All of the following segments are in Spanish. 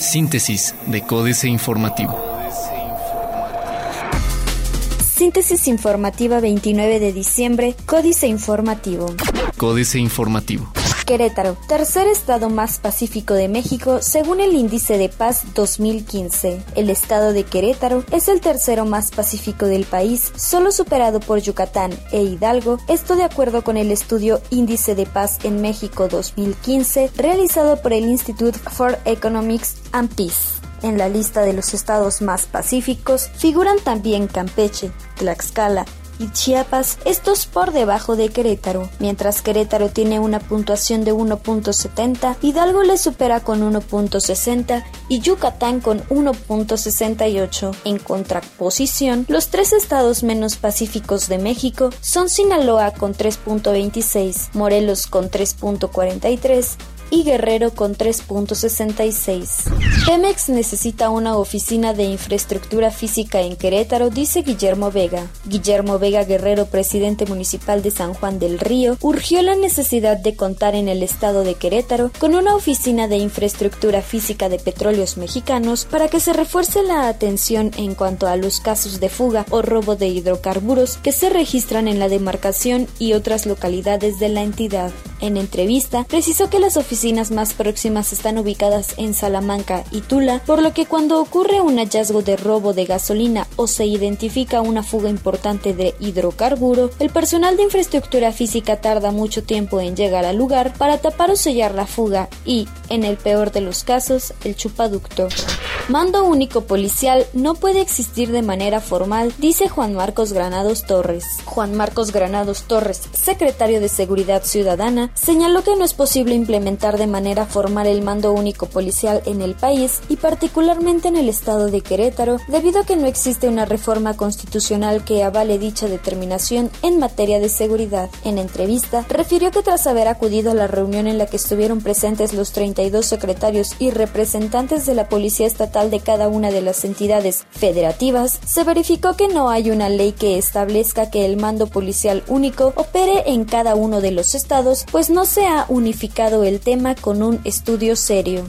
Síntesis de Códice Informativo. Síntesis informativa 29 de diciembre, Códice Informativo. Códice Informativo. Querétaro, tercer estado más pacífico de México según el Índice de Paz 2015. El estado de Querétaro es el tercero más pacífico del país, solo superado por Yucatán e Hidalgo, esto de acuerdo con el estudio Índice de Paz en México 2015 realizado por el Institute for Economics and Peace. En la lista de los estados más pacíficos figuran también Campeche, Tlaxcala, y Chiapas, estos por debajo de Querétaro. Mientras Querétaro tiene una puntuación de 1.70, Hidalgo le supera con 1.60 y Yucatán con 1.68. En contraposición, los tres estados menos pacíficos de México son Sinaloa con 3.26, Morelos con 3.43, y Guerrero con 3.66. Pemex necesita una oficina de infraestructura física en Querétaro, dice Guillermo Vega. Guillermo Vega Guerrero, presidente municipal de San Juan del Río, urgió la necesidad de contar en el estado de Querétaro con una oficina de infraestructura física de petróleos mexicanos para que se refuerce la atención en cuanto a los casos de fuga o robo de hidrocarburos que se registran en la demarcación y otras localidades de la entidad. En entrevista, precisó que las oficinas más próximas están ubicadas en Salamanca y Tula, por lo que cuando ocurre un hallazgo de robo de gasolina o se identifica una fuga importante de hidrocarburo, el personal de infraestructura física tarda mucho tiempo en llegar al lugar para tapar o sellar la fuga y, en el peor de los casos, el chupaducto. Mando único policial no puede existir de manera formal, dice Juan Marcos Granados Torres. Juan Marcos Granados Torres, secretario de Seguridad Ciudadana, señaló que no es posible implementar de manera formal el mando único policial en el país y particularmente en el estado de Querétaro, debido a que no existe una reforma constitucional que avale dicha determinación en materia de seguridad. En entrevista, refirió que tras haber acudido a la reunión en la que estuvieron presentes los 32 secretarios y representantes de la Policía Estatal de cada una de las entidades federativas, se verificó que no hay una ley que establezca que el mando policial único opere en cada uno de los estados, pues no se ha unificado el tema con un estudio serio.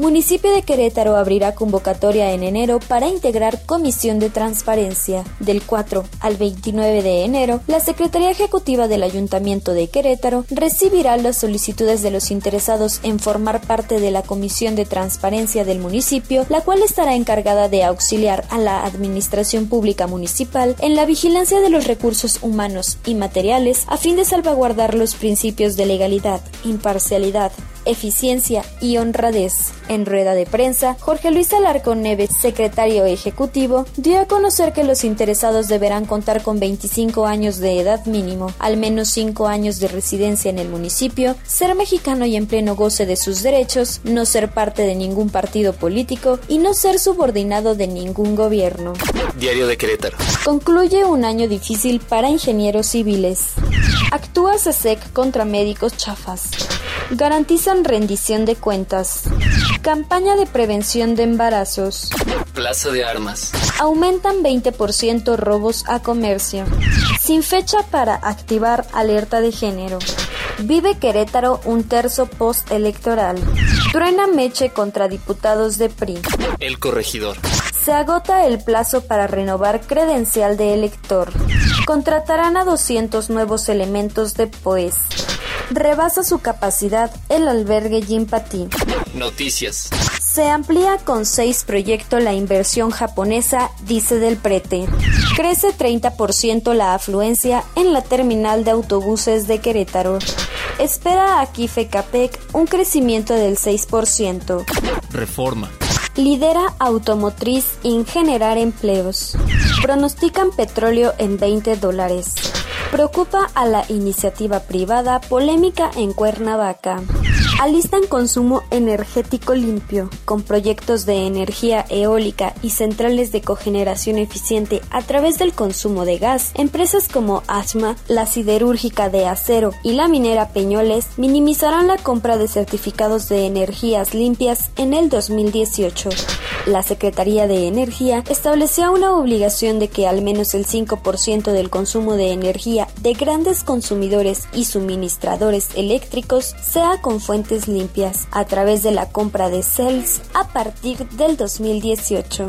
Municipio de Querétaro abrirá convocatoria en enero para integrar Comisión de Transparencia. Del 4 al 29 de enero, la Secretaría Ejecutiva del Ayuntamiento de Querétaro recibirá las solicitudes de los interesados en formar parte de la Comisión de Transparencia del municipio, la cual estará encargada de auxiliar a la Administración Pública Municipal en la vigilancia de los recursos humanos y materiales a fin de salvaguardar los principios de legalidad, imparcialidad, eficiencia y honradez. En rueda de prensa, Jorge Luis Alarcón Neves, secretario ejecutivo, dio a conocer que los interesados deberán contar con 25 años de edad mínimo, al menos 5 años de residencia en el municipio, ser mexicano y en pleno goce de sus derechos, no ser parte de ningún partido político y no ser subordinado de ningún gobierno. Diario de Querétaro. Concluye un año difícil para ingenieros civiles. Actúa SESEC contra médicos chafas. Garantizan rendición de cuentas. Campaña de prevención de embarazos. Plaza de Armas. Aumentan 20% robos a comercio. Sin fecha para activar alerta de género. Vive Querétaro un terzo postelectoral. Truena Meche contra diputados de PRI. El corregidor. Se agota el plazo para renovar credencial de elector. Contratarán a 200 nuevos elementos de POES. Rebasa su capacidad el albergue Jim Patín. Noticias. Se amplía con seis proyectos la inversión japonesa, dice del prete. Crece 30% la afluencia en la terminal de autobuses de Querétaro. Espera a Capec un crecimiento del 6%. Reforma. Lidera automotriz en generar empleos. Pronostican petróleo en 20 dólares. Preocupa a la iniciativa privada polémica en Cuernavaca. Alistan consumo energético limpio, con proyectos de energía eólica y centrales de cogeneración eficiente a través del consumo de gas. Empresas como ASMA, la siderúrgica de acero y la minera Peñoles minimizarán la compra de certificados de energías limpias en el 2018. La Secretaría de Energía estableció una obligación de que al menos el 5% del consumo de energía de grandes consumidores y suministradores eléctricos sea con fuentes fuentes limpias a través de la compra de CELS a partir del 2018.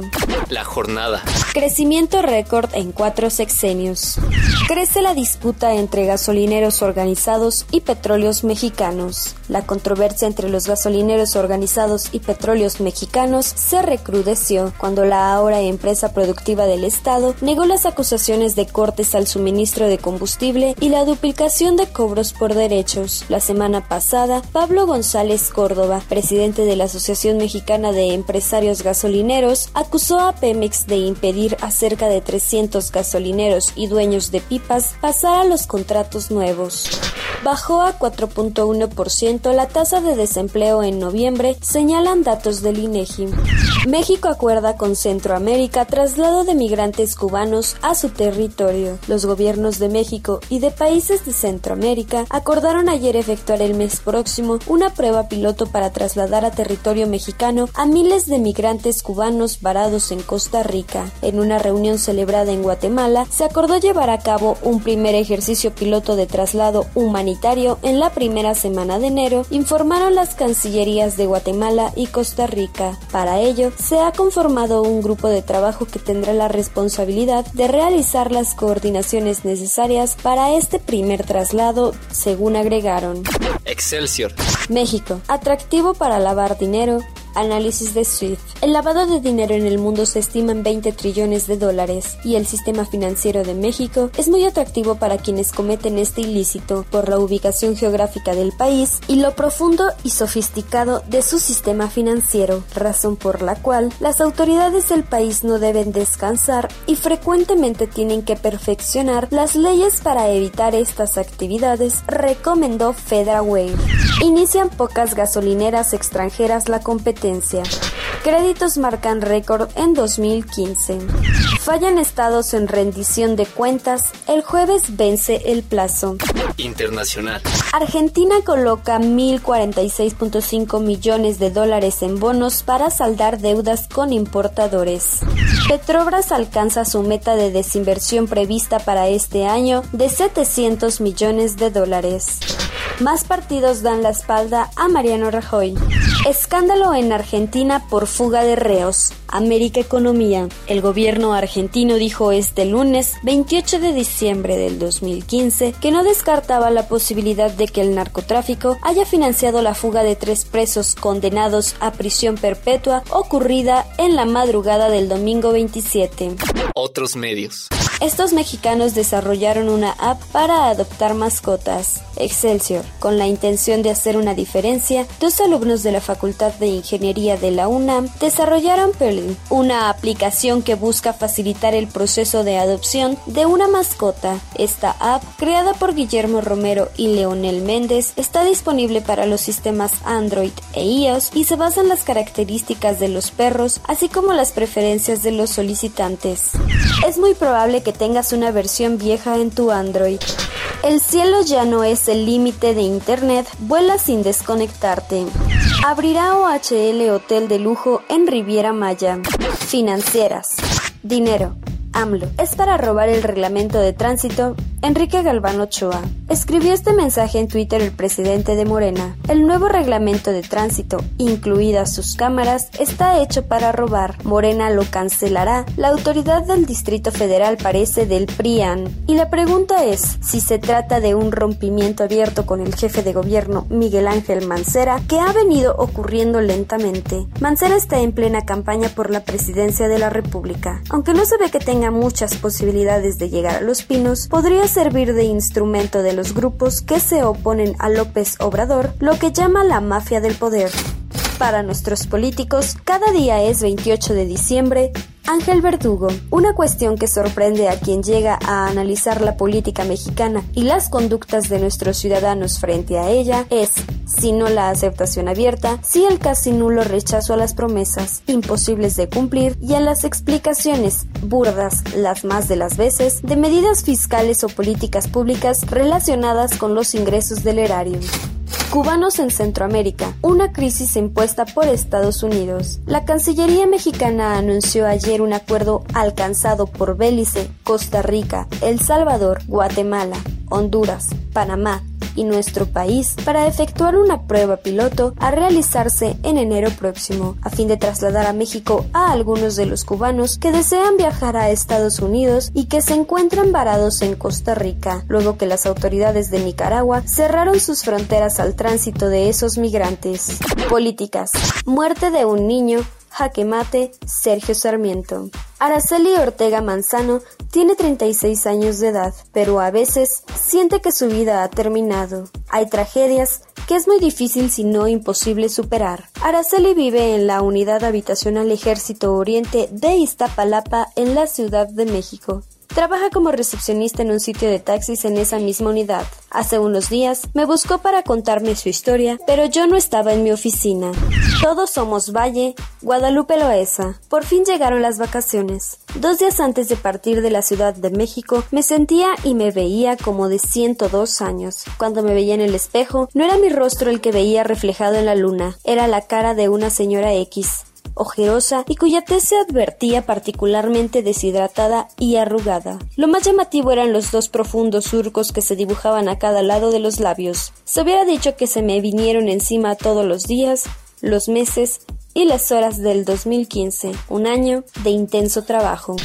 La jornada. Crecimiento récord en cuatro sexenios. Crece la disputa entre gasolineros organizados y petróleos mexicanos. La controversia entre los gasolineros organizados y petróleos mexicanos se recrudeció cuando la ahora empresa productiva del Estado negó las acusaciones de cortes al suministro de combustible y la duplicación de cobros por derechos. La semana pasada, Pablo González Córdoba, presidente de la Asociación Mexicana de Empresarios Gasolineros, acusó a Pemex de impedir a cerca de 300 gasolineros y dueños de pipas pasar a los contratos nuevos. Bajó a 4.1% la tasa de desempleo en noviembre, señalan datos del INEGI. México acuerda con Centroamérica traslado de migrantes cubanos a su territorio. Los gobiernos de México y de países de Centroamérica acordaron ayer efectuar el mes próximo una prueba piloto para trasladar a territorio mexicano a miles de migrantes cubanos varados en Costa Rica. En una reunión celebrada en Guatemala, se acordó llevar a cabo un primer ejercicio piloto de traslado humanitario en la primera semana de enero, informaron las cancillerías de Guatemala y Costa Rica. Para ello, se ha conformado un grupo de trabajo que tendrá la responsabilidad de realizar las coordinaciones necesarias para este primer traslado, según agregaron. Excelsior. México, atractivo para lavar dinero, Análisis de SWIFT. El lavado de dinero en el mundo se estima en 20 trillones de dólares y el sistema financiero de México es muy atractivo para quienes cometen este ilícito por la ubicación geográfica del país y lo profundo y sofisticado de su sistema financiero, razón por la cual las autoridades del país no deben descansar y frecuentemente tienen que perfeccionar las leyes para evitar estas actividades, recomendó FedraWave. Inician pocas gasolineras extranjeras la competencia Créditos marcan récord en 2015. Fallan estados en rendición de cuentas. El jueves vence el plazo. Internacional. Argentina coloca 1.046.5 millones de dólares en bonos para saldar deudas con importadores. Petrobras alcanza su meta de desinversión prevista para este año de 700 millones de dólares. Más partidos dan la espalda a Mariano Rajoy. Escándalo en Argentina por fuga de reos. América Economía. El gobierno argentino dijo este lunes 28 de diciembre del 2015 que no descartaba la posibilidad de que el narcotráfico haya financiado la fuga de tres presos condenados a prisión perpetua ocurrida en la madrugada del domingo 27. Otros medios. Estos mexicanos desarrollaron una app para adoptar mascotas, Excelsior, con la intención de hacer una diferencia. Dos alumnos de la Facultad de Ingeniería de la UNAM desarrollaron Perlin, una aplicación que busca facilitar el proceso de adopción de una mascota. Esta app, creada por Guillermo Romero y Leonel Méndez, está disponible para los sistemas Android e iOS y se basa en las características de los perros, así como las preferencias de los solicitantes. Es muy probable que tengas una versión vieja en tu Android. El cielo ya no es el límite de Internet, vuela sin desconectarte. Abrirá OHL Hotel de Lujo en Riviera Maya. Financieras. Dinero. AMLO. Es para robar el reglamento de tránsito. Enrique Galván Ochoa. Escribió este mensaje en Twitter el presidente de Morena. El nuevo reglamento de tránsito, incluidas sus cámaras, está hecho para robar. Morena lo cancelará. La autoridad del Distrito Federal parece del PRIAN. Y la pregunta es si se trata de un rompimiento abierto con el jefe de gobierno Miguel Ángel Mancera, que ha venido ocurriendo lentamente. Mancera está en plena campaña por la presidencia de la República. Aunque no se ve que tenga muchas posibilidades de llegar a los pinos, podría servir de instrumento de los grupos que se oponen a López Obrador, lo que llama la mafia del poder. Para nuestros políticos, cada día es 28 de diciembre, Ángel Verdugo, una cuestión que sorprende a quien llega a analizar la política mexicana y las conductas de nuestros ciudadanos frente a ella es, si no la aceptación abierta, si el casi nulo rechazo a las promesas imposibles de cumplir y a las explicaciones burdas, las más de las veces, de medidas fiscales o políticas públicas relacionadas con los ingresos del erario. Cubanos en Centroamérica, una crisis impuesta por Estados Unidos. La Cancillería mexicana anunció ayer un acuerdo alcanzado por Belice, Costa Rica, El Salvador, Guatemala, Honduras, Panamá, y nuestro país para efectuar una prueba piloto a realizarse en enero próximo, a fin de trasladar a México a algunos de los cubanos que desean viajar a Estados Unidos y que se encuentran varados en Costa Rica, luego que las autoridades de Nicaragua cerraron sus fronteras al tránsito de esos migrantes. Políticas. Muerte de un niño Jaque Mate, Sergio Sarmiento. Araceli Ortega Manzano tiene 36 años de edad, pero a veces siente que su vida ha terminado. Hay tragedias que es muy difícil si no imposible superar. Araceli vive en la unidad habitacional Ejército Oriente de Iztapalapa en la Ciudad de México. Trabaja como recepcionista en un sitio de taxis en esa misma unidad. Hace unos días me buscó para contarme su historia, pero yo no estaba en mi oficina. Todos somos Valle, Guadalupe Loesa. Por fin llegaron las vacaciones. Dos días antes de partir de la Ciudad de México, me sentía y me veía como de 102 años. Cuando me veía en el espejo, no era mi rostro el que veía reflejado en la luna, era la cara de una señora X ojerosa y cuya tez se advertía particularmente deshidratada y arrugada. Lo más llamativo eran los dos profundos surcos que se dibujaban a cada lado de los labios. Se hubiera dicho que se me vinieron encima todos los días, los meses y las horas del 2015, un año de intenso trabajo.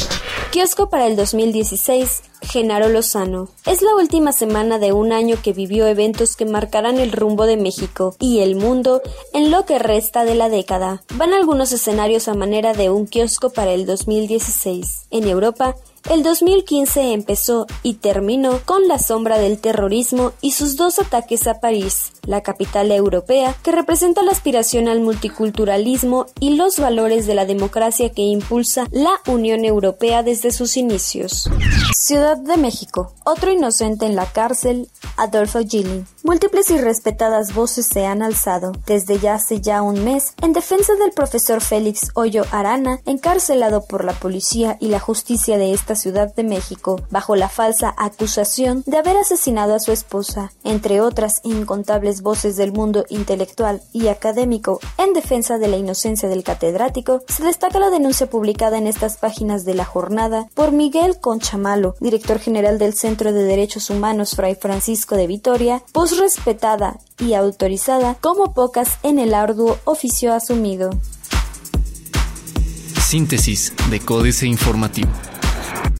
Kiosco para el 2016, Genaro Lozano. Es la última semana de un año que vivió eventos que marcarán el rumbo de México y el mundo en lo que resta de la década. Van algunos escenarios a manera de un kiosco para el 2016. En Europa, el 2015 empezó y terminó con la sombra del terrorismo y sus dos ataques a París, la capital europea que representa la aspiración al multiculturalismo y los valores de la democracia que impulsa la Unión Europea desde sus inicios. Ciudad de México. Otro inocente en la cárcel, Adolfo Gili. Múltiples y respetadas voces se han alzado, desde ya hace ya un mes, en defensa del profesor Félix Hoyo Arana, encarcelado por la policía y la justicia de esta Ciudad de México, bajo la falsa acusación de haber asesinado a su esposa, entre otras incontables voces del mundo intelectual y académico. En defensa de la inocencia del catedrático, se destaca la denuncia publicada en estas páginas de la jornada por Miguel Conchamalo, director general del Centro de Derechos Humanos Fray Francisco de Vitoria, respetada y autorizada como pocas en el arduo oficio asumido. Síntesis de Códice Informativo.